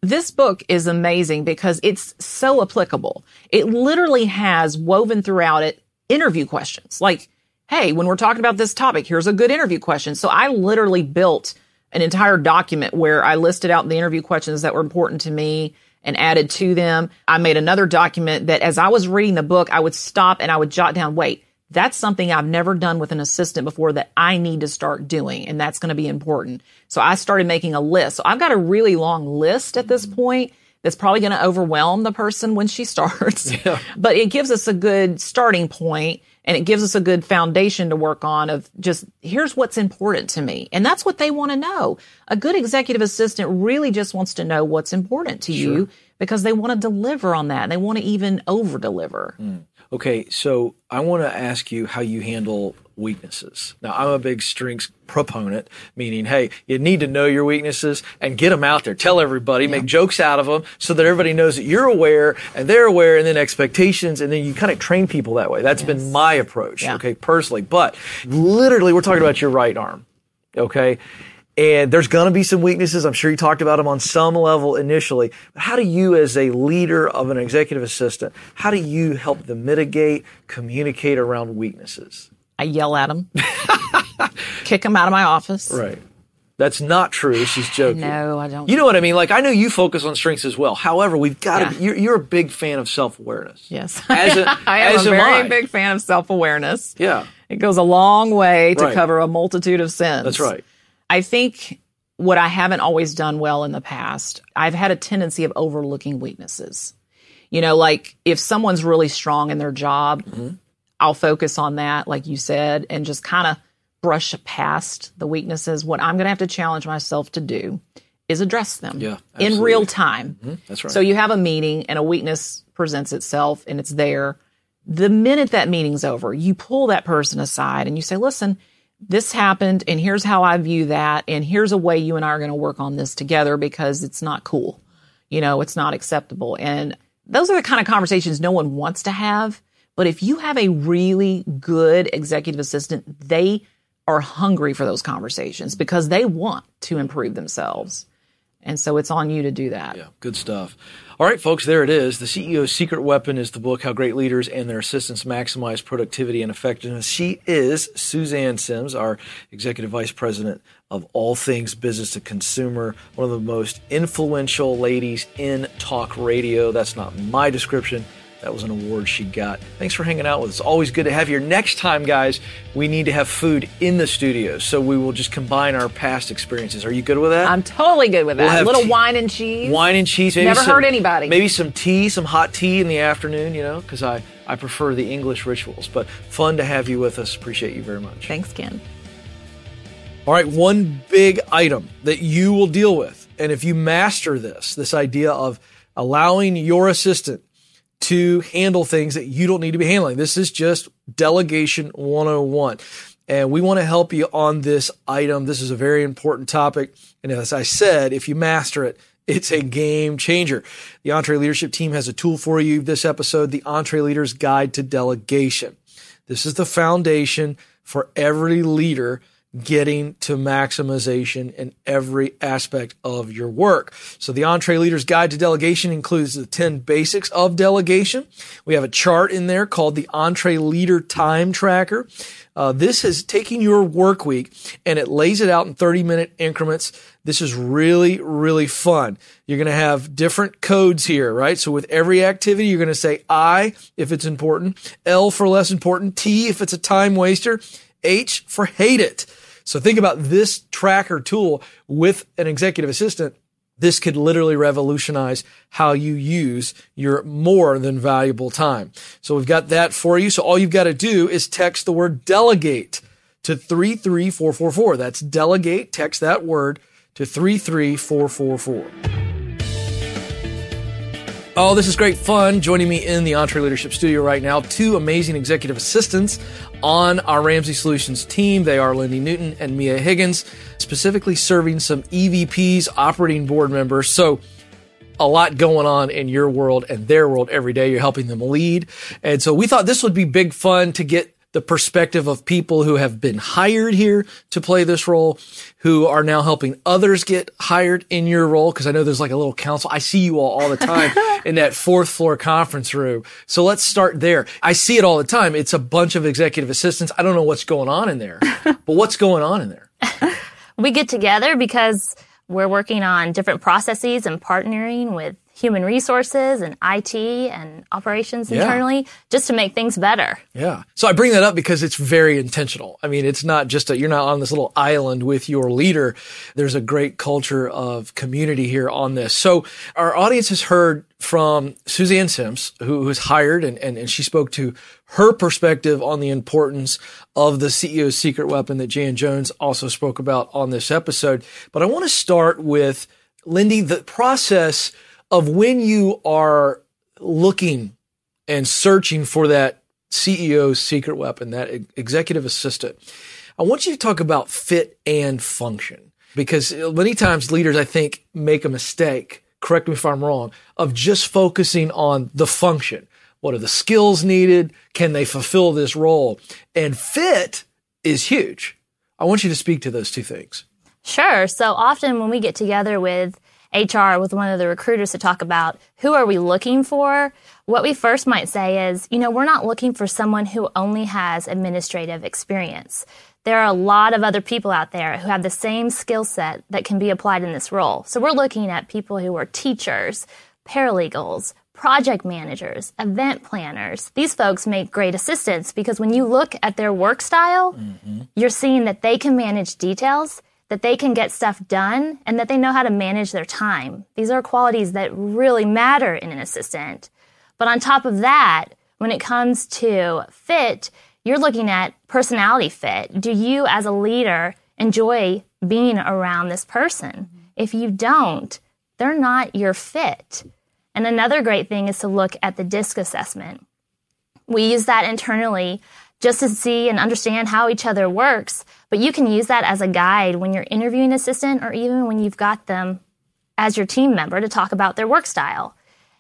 This book is amazing because it's so applicable. It literally has woven throughout it interview questions. Like, hey, when we're talking about this topic, here's a good interview question. So I literally built an entire document where I listed out the interview questions that were important to me and added to them. I made another document that as I was reading the book, I would stop and I would jot down, wait, that's something I've never done with an assistant before that I need to start doing. And that's going to be important. So I started making a list. So I've got a really long list at this point that's probably going to overwhelm the person when she starts. Yeah. But it gives us a good starting point and it gives us a good foundation to work on of just here's what's important to me. And that's what they want to know. A good executive assistant really just wants to know what's important to sure. you because they want to deliver on that. They want to even over deliver. Mm. Okay, so I want to ask you how you handle weaknesses. Now, I'm a big strengths proponent, meaning, hey, you need to know your weaknesses and get them out there. Tell everybody, yeah. make jokes out of them so that everybody knows that you're aware and they're aware and then expectations. And then you kind of train people that way. That's yes. been my approach. Yeah. Okay. Personally, but literally we're talking about your right arm. Okay. And there's going to be some weaknesses. I'm sure you talked about them on some level initially. But how do you, as a leader of an executive assistant, how do you help them mitigate, communicate around weaknesses? I yell at them, kick them out of my office. Right. That's not true. She's joking. no, I don't. You know what I mean? Like I know you focus on strengths as well. However, we've got to. Yeah. You're, you're, a big fan of self awareness. Yes, as a, I am as a very I. big fan of self awareness. Yeah, it goes a long way to right. cover a multitude of sins. That's right. I think what I haven't always done well in the past, I've had a tendency of overlooking weaknesses. You know, like if someone's really strong in their job, mm-hmm. I'll focus on that, like you said, and just kind of brush past the weaknesses. What I'm going to have to challenge myself to do is address them Yeah, in real time. That's right. So you have a meeting and a weakness presents itself and it's there. The minute that meeting's over, you pull that person aside and you say, listen, this happened and here's how I view that. And here's a way you and I are going to work on this together because it's not cool. You know, it's not acceptable. And those are the kind of conversations no one wants to have. But if you have a really good executive assistant, they are hungry for those conversations because they want to improve themselves. And so it's on you to do that. Yeah, good stuff. All right, folks, there it is. The CEO's Secret Weapon is the book, How Great Leaders and Their Assistants Maximize Productivity and Effectiveness. She is Suzanne Simms, our Executive Vice President of all things business to consumer, one of the most influential ladies in talk radio. That's not my description. That was an award she got. Thanks for hanging out with us. Always good to have you here. Next time, guys, we need to have food in the studio, so we will just combine our past experiences. Are you good with that? I'm totally good with We'll that. a little tea- wine and cheese. wine and cheese. Maybe Never some- hurt anybody. Maybe some tea, some hot tea in the afternoon, you know, because I, I prefer the English rituals. But fun to have you with us. Appreciate you very much. Thanks, Ken. All right, one big item that you will deal with. And if you master this, this idea of allowing your assistant to handle things that you don't need to be handling, this is just delegation 101. And we want to help you on this item. This is a very important topic. And as I said, if you master it, it's a game changer. The EntreLeadership Team has a tool for you this episode, the EntreLeader's Guide to Delegation. This is the foundation for every leader getting to maximization in every aspect of your work. So the EntreLeader's Guide to Delegation includes the 10 basics of delegation. We have a chart in there called the EntreLeader Time Tracker. Uh, this is taking your work week and it lays it out in 30 minute increments. This is really, really fun. You're going to have different codes here, right? So with every activity, you're going to say I if it's important, L for less important, T if it's a time waster, H for hate it. So think about this tracker tool with an executive assistant. This could literally revolutionize how you use your more than valuable time. So we've got that for you. So all you've got to do is text the word delegate to 33444. That's delegate. Text that word to 33444. Oh, this is great fun. Joining me in the EntreLeadership Studio right now, two amazing executive assistants on our Ramsey Solutions team. They are Lindy Newton and Mia Higgins, specifically serving some EVPs, operating board members. So, a lot going on in your world and their world every day. You're helping them lead. And so we thought this would be big fun to get the perspective of people who have been hired here to play this role, who are now helping others get hired in your role. Cause I know there's like a little council. I see you all all the time in that fourth floor conference room. So let's start there. I see it all the time. It's a bunch of executive assistants. I don't know what's going on in there, but what's going on in there? we get together because we're working on different processes and partnering with human resources and IT and operations Yeah. internally just to make things better. Yeah. So I bring that up because it's very intentional. I mean, it's not just a, you're not on this little island with your leader. There's a great culture of community here on this. So our audience has heard from Suzanne Simms, who was hired and, and, and she spoke to her perspective on the importance of the CEO's secret weapon that Jan Jones also spoke about on this episode. But I want to start with Lindy, the process of when you are looking and searching for that CEO's secret weapon, that executive assistant. I want you to talk about fit and function because uh, many times leaders, I think, make a mistake. Correct me if I'm wrong of just focusing on the function. What are the skills needed? Can they fulfill this role? And fit is huge. I want you to speak to those two things. Sure. So often when we get together with HR, with one of the recruiters to talk about who are we looking for, what we first might say is, you know, we're not looking for someone who only has administrative experience. There are a lot of other people out there who have the same skill set that can be applied in this role. So we're looking at people who are teachers, paralegals, project managers, event planners. These folks make great assistants because when you look at their work style, mm-hmm. you're seeing that they can manage details, that they can get stuff done, and that they know how to manage their time. These are qualities that really matter in an assistant. But on top of that, when it comes to fit, you're looking at personality fit. Do you, as a leader, enjoy being around this person? If you don't, they're not your fit. And another great thing is to look at the DISC assessment. We use that internally just to see and understand how each other works, but you can use that as a guide when you're interviewing an assistant or even when you've got them as your team member to talk about their work style.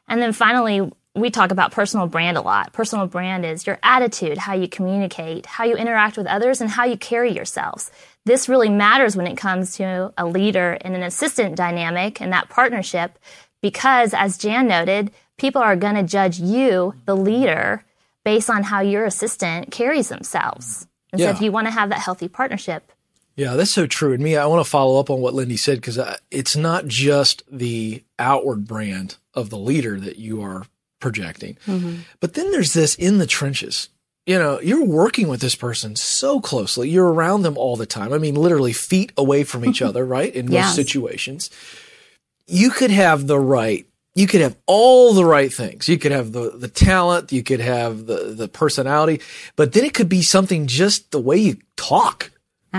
And then finally, we talk about personal brand a lot. Personal brand is your attitude, how you communicate, how you interact with others, and how you carry yourselves. This really matters when it comes to a leader and an assistant dynamic and that partnership because, as Jan noted, people are going to judge you, the leader, based on how your assistant carries themselves. And Yeah. so if you want to have that healthy partnership, Yeah, that's so true. And Mia, I want to follow up on what Lindy said because it's not just the outward brand of the leader that you are projecting, mm-hmm. but then there's this in the trenches. You know, you're working with this person so closely. You're around them all the time. I mean, literally feet away from each other, right? In most Yes. situations. You could have the right you could have all the right things. You could have the, the talent, you could have the, the personality, but then it could be something just the way you talk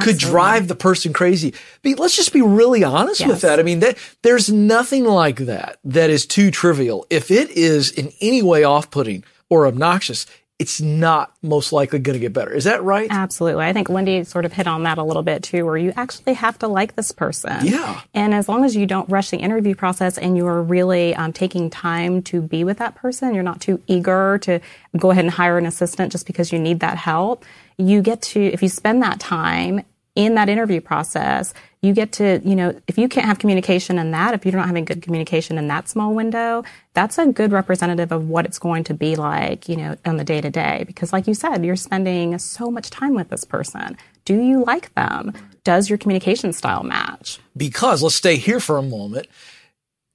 could drive the person crazy. Be, let's just be really honest with that. I mean, that there's nothing like that that is too trivial. If it is in any way off-putting or obnoxious, it's not most likely going to get better. Is that right? Absolutely. I think Wendy sort of hit on that a little bit too, where you actually have to like this person. Yeah. And as long as you don't rush the interview process and you are really um, taking time to be with that person, you're not too eager to go ahead and hire an assistant just because you need that help. You get to, if you spend that time in that interview process, you get to, you know, if you can't have communication in that, if you're not having good communication in that small window, that's a good representative of what it's going to be like, you know, on the day to day. Because like you said, you're spending so much time with this person. Do you like them? Does your communication style match? because let's stay here for a moment.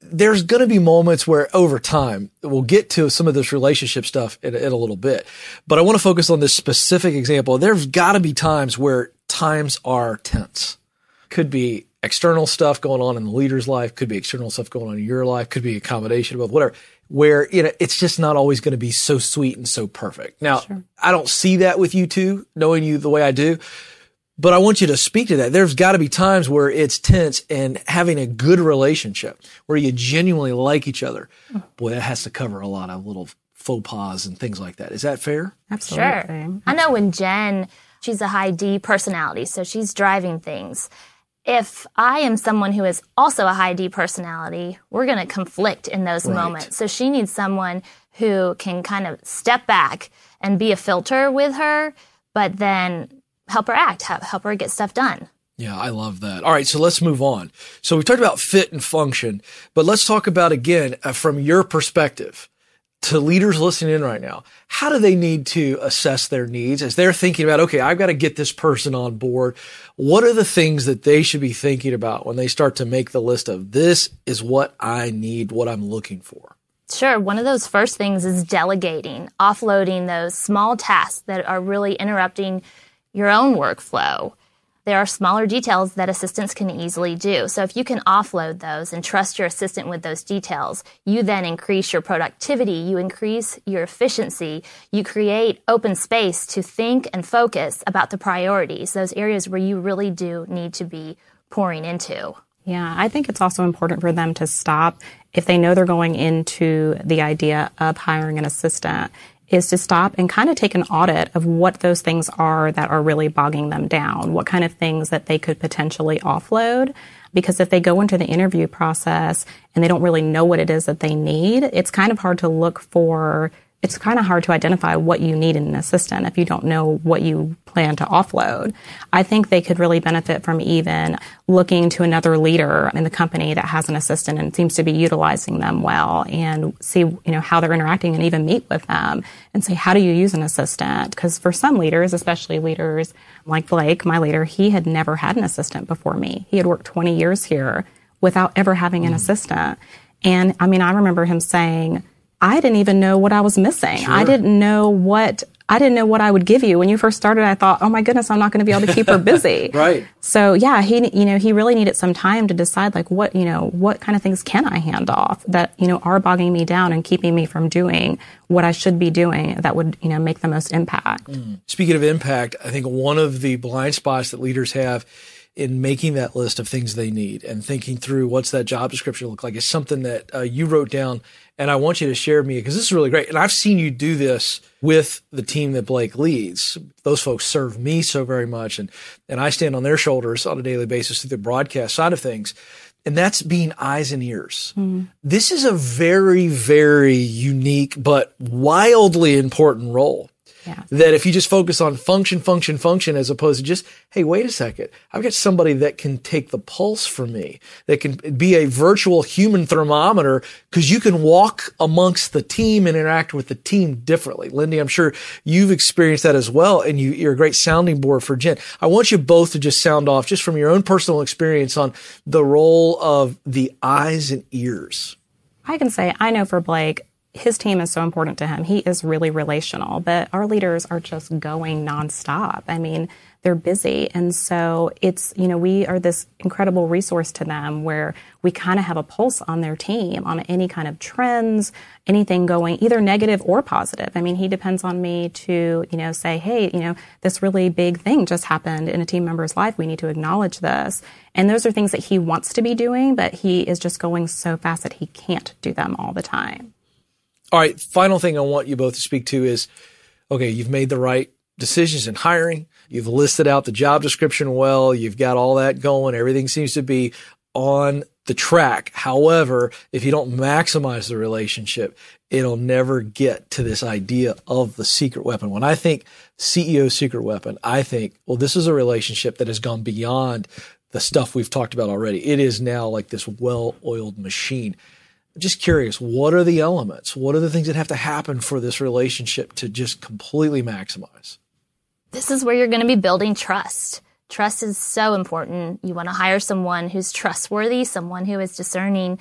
There's going to be moments where over time we'll get to some of this relationship stuff in, in a little bit, but I want to focus on this specific example. There's got to be times where times are tense. Could be external stuff going on in the leader's life, could be external stuff going on in your life, could be a combination of both, whatever. Where you know it's just not always going to be so sweet and so perfect. Now, I don't see that with you two, knowing you the way I do. But I want you to speak to that. There's got to be times where it's tense and having a good relationship where you genuinely like each other. Mm. Boy, that has to cover a lot of little faux pas and things like that. Is that fair? Absolutely. Sure. I know when Jen, she's a high D personality, so she's driving things. If I am someone who is also a high D personality, we're going to conflict in those Right. moments. So she needs someone who can kind of step back and be a filter with her, but then help her act, help her get stuff done. Yeah, I love that. All right, so let's move on. So we talked about fit and function, but let's talk about again uh, from your perspective to leaders listening in right now. How do they need to assess their needs as they're thinking about, okay, I've got to get this person on board. What are the things that they should be thinking about when they start to make the list of this is what I need, what I'm looking for? Sure. One of those first things is delegating, offloading those small tasks that are really interrupting your own workflow. There are smaller details that assistants can easily do. So if you can offload those and trust your assistant with those details, you then increase your productivity, you increase your efficiency, you create open space to think and focus about the priorities, those areas where you really do need to be pouring into. Yeah, I think it's also important for them to stop if they know they're going into the idea of hiring an assistant is to stop and kind of take an audit of what those things are that are really bogging them down, what kind of things that they could potentially offload. Because if they go into the interview process and they don't really know what it is that they need, it's kind of hard to look for it's kind of hard to identify what you need in an assistant if you don't know what you plan to offload. I think they could really benefit from even looking to another leader in the company that has an assistant and seems to be utilizing them well and see, you know, how they're interacting and even meet with them and say, how do you use an assistant? Because for some leaders, especially leaders like Blake, my leader, he had never had an assistant before me. He had worked 20 years here without ever having an mm. assistant. And I mean, I remember him saying, I didn't even know what I was missing. I didn't know what I didn't know what I would give you. When you first started, I thought, oh my goodness, I'm not going to be able to keep her busy. right. So yeah, he, you know, he really needed some time to decide like what, you know, what kind of things can I hand off that, you know, are bogging me down and keeping me from doing what I should be doing that would, you know, make the most impact. Mm. Speaking of impact, I think one of the blind spots that leaders have in making that list of things they need and thinking through what's that job description look like is something that uh, you wrote down and I want you to share with me because this is really great. And I've seen you do this with the team that Blake leads. Those folks serve me so very much and, and I stand on their shoulders on a daily basis through the broadcast side of things. And that's being eyes and ears. Mm-hmm. This is a very, very unique, but wildly important role yeah. That if you just focus on function, function, function, as opposed to just, hey, wait a second, I've got somebody that can take the pulse for me, that can be a virtual human thermometer, because you can walk amongst the team and interact with the team differently. Lindy, I'm sure you've experienced that as well, and you, you're a great sounding board for Jen. I want you both to just sound off, just from your own personal experience, on the role of the eyes and ears. I can say, I know for Blake, his team is so important to him. He is really relational, but our leaders are just going nonstop. I mean, they're busy. And so it's, you know, we are this incredible resource to them where we kind of have a pulse on their team on any kind of trends, anything going either negative or positive. I mean, he depends on me to, you know, say, hey, you know, this really big thing just happened in a team member's life. We need to acknowledge this. And those are things that he wants to be doing, but he is just going so fast that he can't do them all the time. All right. Final thing I want you both to speak to is okay, you've made the right decisions in hiring. You've listed out the job description well. You've got all that going. Everything seems to be on the track. However, if you don't maximize the relationship, it'll never get to this idea of the secret weapon. When I think CEO secret weapon, I think, well, this is a relationship that has gone beyond the stuff we've talked about already. It is now like this well oiled machine just curious, what are the elements? What are the things that have to happen for this relationship to just completely maximize? This is where you're going to be building trust. Trust is so important. You want to hire someone who's trustworthy, someone who is discerning.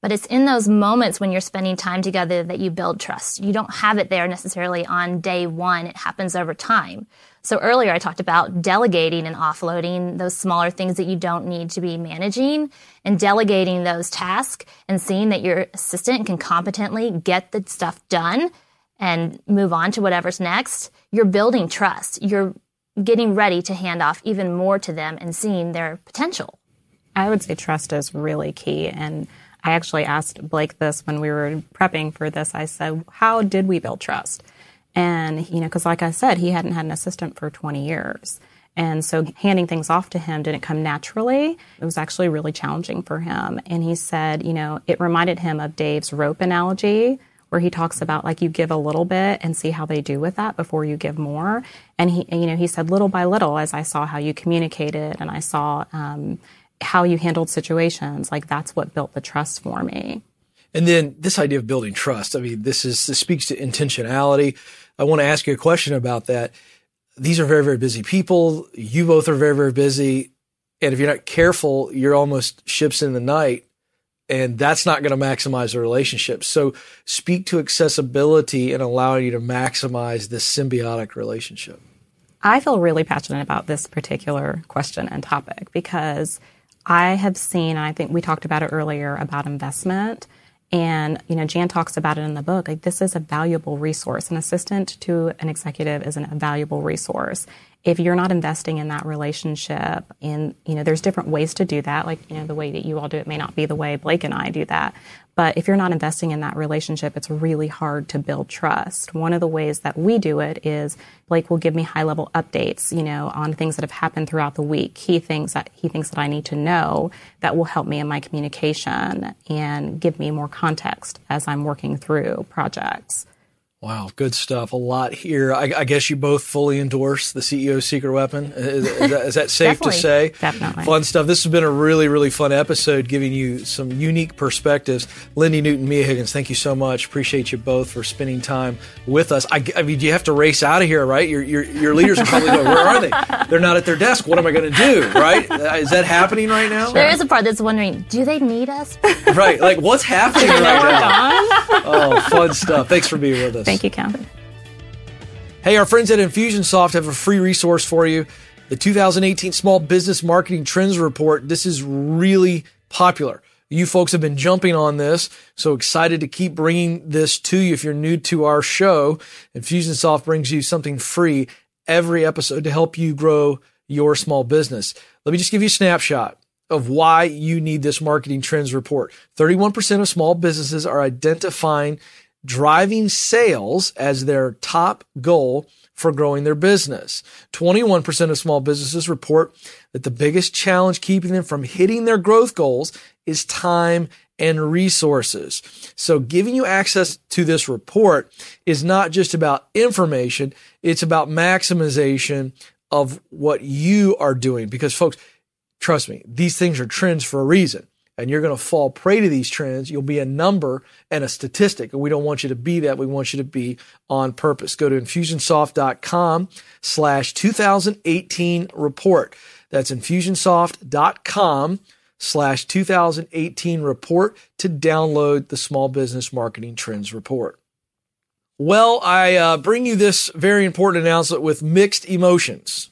But it's in those moments when you're spending time together that you build trust. You don't have it there necessarily on day one. It happens over time. So earlier I talked about delegating and offloading those smaller things that you don't need to be managing and delegating those tasks and seeing that your assistant can competently get the stuff done and move on to whatever's next. You're building trust. You're getting ready to hand off even more to them and seeing their potential. I would say trust is really key. And I actually asked Blake this when we were prepping for this. I said, How did we build trust? And, you know, because like I said, he hadn't had an assistant for 20 years. And so handing things off to him didn't come naturally. It was actually really challenging for him. And he said, you know, it reminded him of Dave's rope analogy where he talks about like you give a little bit and see how they do with that before you give more. And he, you know, he said little by little as I saw how you communicated and I saw um, how you handled situations, like that's what built the trust for me. And then this idea of building trust. I mean, this is this speaks to intentionality. I want to ask you a question about that. These are very, very busy people. You both are very, very busy. And if you're not careful, you're almost ships in the night. And that's not going to maximize the relationship. So speak to accessibility and allowing you to maximize this symbiotic relationship. I feel really passionate about this particular question and topic because I have seen, and I think we talked about it earlier about investment and, you know, Jan talks about it in the book. Like, this is a valuable resource. An assistant to an executive is a valuable resource. If you're not investing in that relationship, in, you know, there's different ways to do that. Like, you know, the way that you all do it may not be the way Blake and I do that. But if you're not investing in that relationship, it's really hard to build trust. One of the ways that we do it is Blake will give me high level updates, you know, on things that have happened throughout the week. He thinks that he thinks that I need to know that will help me in my communication and give me more context as I'm working through projects. Wow, good stuff. A lot here. I, I, guess you both fully endorse the CEO's secret weapon. Is, is that, is that safe to say? Definitely. Fun stuff. This has been a really, really fun episode, giving you some unique perspectives. Lindy Newton, Mia Higgins, thank you so much. Appreciate you both for spending time with us. I, I mean, you have to race out of here, right? Your, your, your leaders are probably going, where are they? They're not at their desk. What am I going to do, right? Uh, is that happening right now? There is a part that's wondering, do they need us? right. Like, what's happening right now? Oh, fun stuff. Thanks for being with us. Thank you, Cal. Hey, our friends at Infusionsoft have a free resource for you the 2018 Small Business Marketing Trends Report. This is really popular. You folks have been jumping on this, so excited to keep bringing this to you. If you're new to our show, Infusionsoft brings you something free every episode to help you grow your small business. Let me just give you a snapshot of why you need this marketing trends report. 31% of small businesses are identifying driving sales as their top goal for growing their business. 21% of small businesses report that the biggest challenge keeping them from hitting their growth goals is time and resources. So giving you access to this report is not just about information. It's about maximization of what you are doing because folks, trust me, these things are trends for a reason and you're going to fall prey to these trends, you'll be a number and a statistic. And we don't want you to be that. We want you to be on purpose. Go to infusionsoft.com slash 2018 report. That's infusionsoft.com slash 2018 report to download the small business marketing trends report. Well, I uh, bring you this very important announcement with mixed emotions.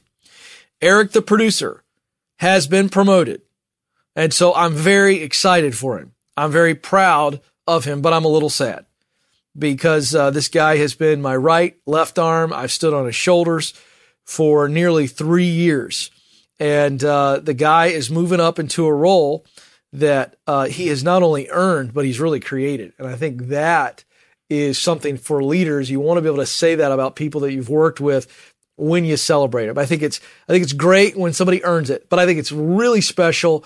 Eric, the producer, has been promoted and so I'm very excited for him. I'm very proud of him, but I'm a little sad because uh, this guy has been my right, left arm. I've stood on his shoulders for nearly three years. And uh, the guy is moving up into a role that uh, he has not only earned, but he's really created. And I think that is something for leaders. You want to be able to say that about people that you've worked with when you celebrate them. I think it's I think it's great when somebody earns it, but I think it's really special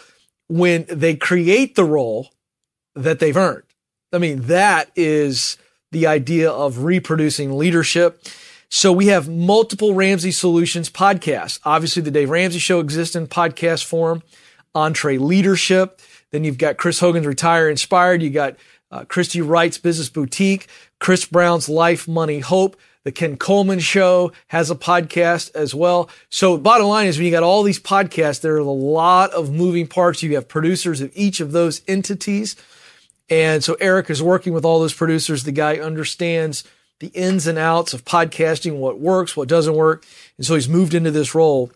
when they create the role that they've earned. I mean, that is the idea of reproducing leadership. So we have multiple Ramsey Solutions podcasts. Obviously, the Dave Ramsey Show exists in podcast form. EntreLeadership. Then you've got Chris Hogan's Retire Inspired. You got uh, Christy Wright's Business Boutique, Chris Brown's Life, Money, Hope. The Ken Coleman Show has a podcast as well. So bottom line is when you got all these podcasts, there are a lot of moving parts. You have producers of each of those entities. And so Eric is working with all those producers. The guy understands the ins and outs of podcasting, what works, what doesn't work. And so he's moved into this role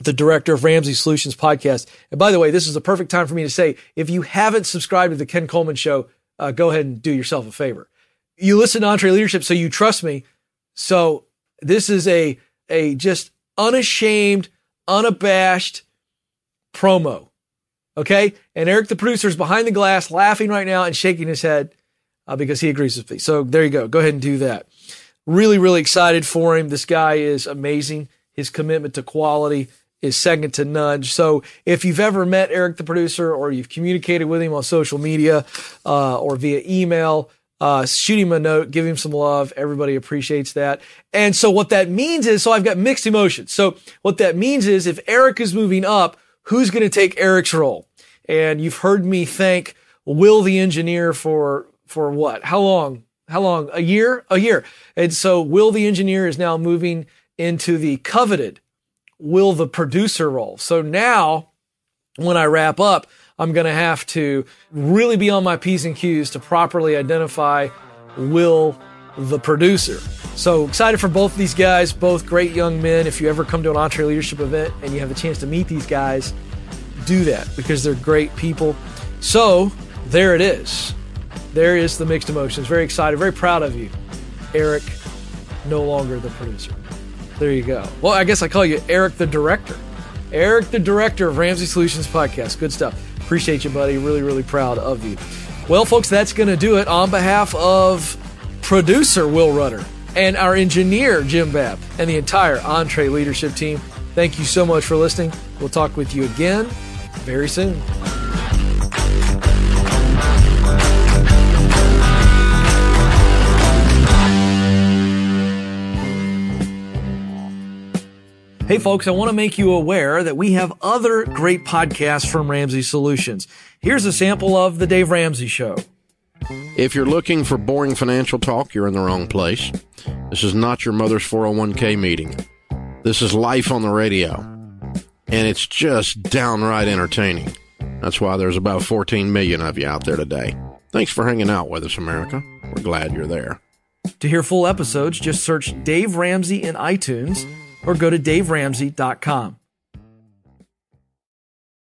the director of Ramsey Solutions podcast. And by the way, this is the perfect time for me to say, if you haven't subscribed to the Ken Coleman show, uh, go ahead and do yourself a favor. You listen to EntreLeadership, so you trust me. So this is a, a just unashamed, unabashed promo. Okay. And Eric, the producer, is behind the glass laughing right now and shaking his head uh, because he agrees with me. So there you go. Go ahead and do that. Really, really excited for him. This guy is amazing. His commitment to quality is second to none. So if you've ever met Eric, the producer, or you've communicated with him on social media uh, or via email, uh, shoot him a note, give him some love. Everybody appreciates that. And so what that means is, so I've got mixed emotions. So what that means is if Eric is moving up, who's going to take Eric's role? And you've heard me thank Will the engineer for, for what? How long? How long? A year? A year. And so Will the engineer is now moving into the coveted Will the producer role. So now when I wrap up, I'm going to have to really be on my P's and Q's to properly identify Will the producer. So excited for both of these guys, both great young men. If you ever come to an EntreLeadership event and you have a chance to meet these guys, do that because they're great people. So there it is. There is the mixed emotions. Very excited, very proud of you, Eric, no longer the producer. There you go. Well, I guess I call you Eric the director. Eric the director of Ramsey Solutions Podcast. Good stuff. Appreciate you, buddy. Really, really proud of you. Well, folks, that's going to do it on behalf of producer Will Rudder and our engineer Jim Babb and the entire EntreLeadership team. Thank you so much for listening. We'll talk with you again very soon. Hey, folks, I want to make you aware that we have other great podcasts from Ramsey Solutions. Here's a sample of The Dave Ramsey Show. If you're looking for boring financial talk, you're in the wrong place. This is not your mother's 401k meeting. This is life on the radio. And it's just downright entertaining. That's why there's about 14 million of you out there today. Thanks for hanging out with us, America. We're glad you're there. To hear full episodes, just search Dave Ramsey in iTunes or go to daveramsey.com.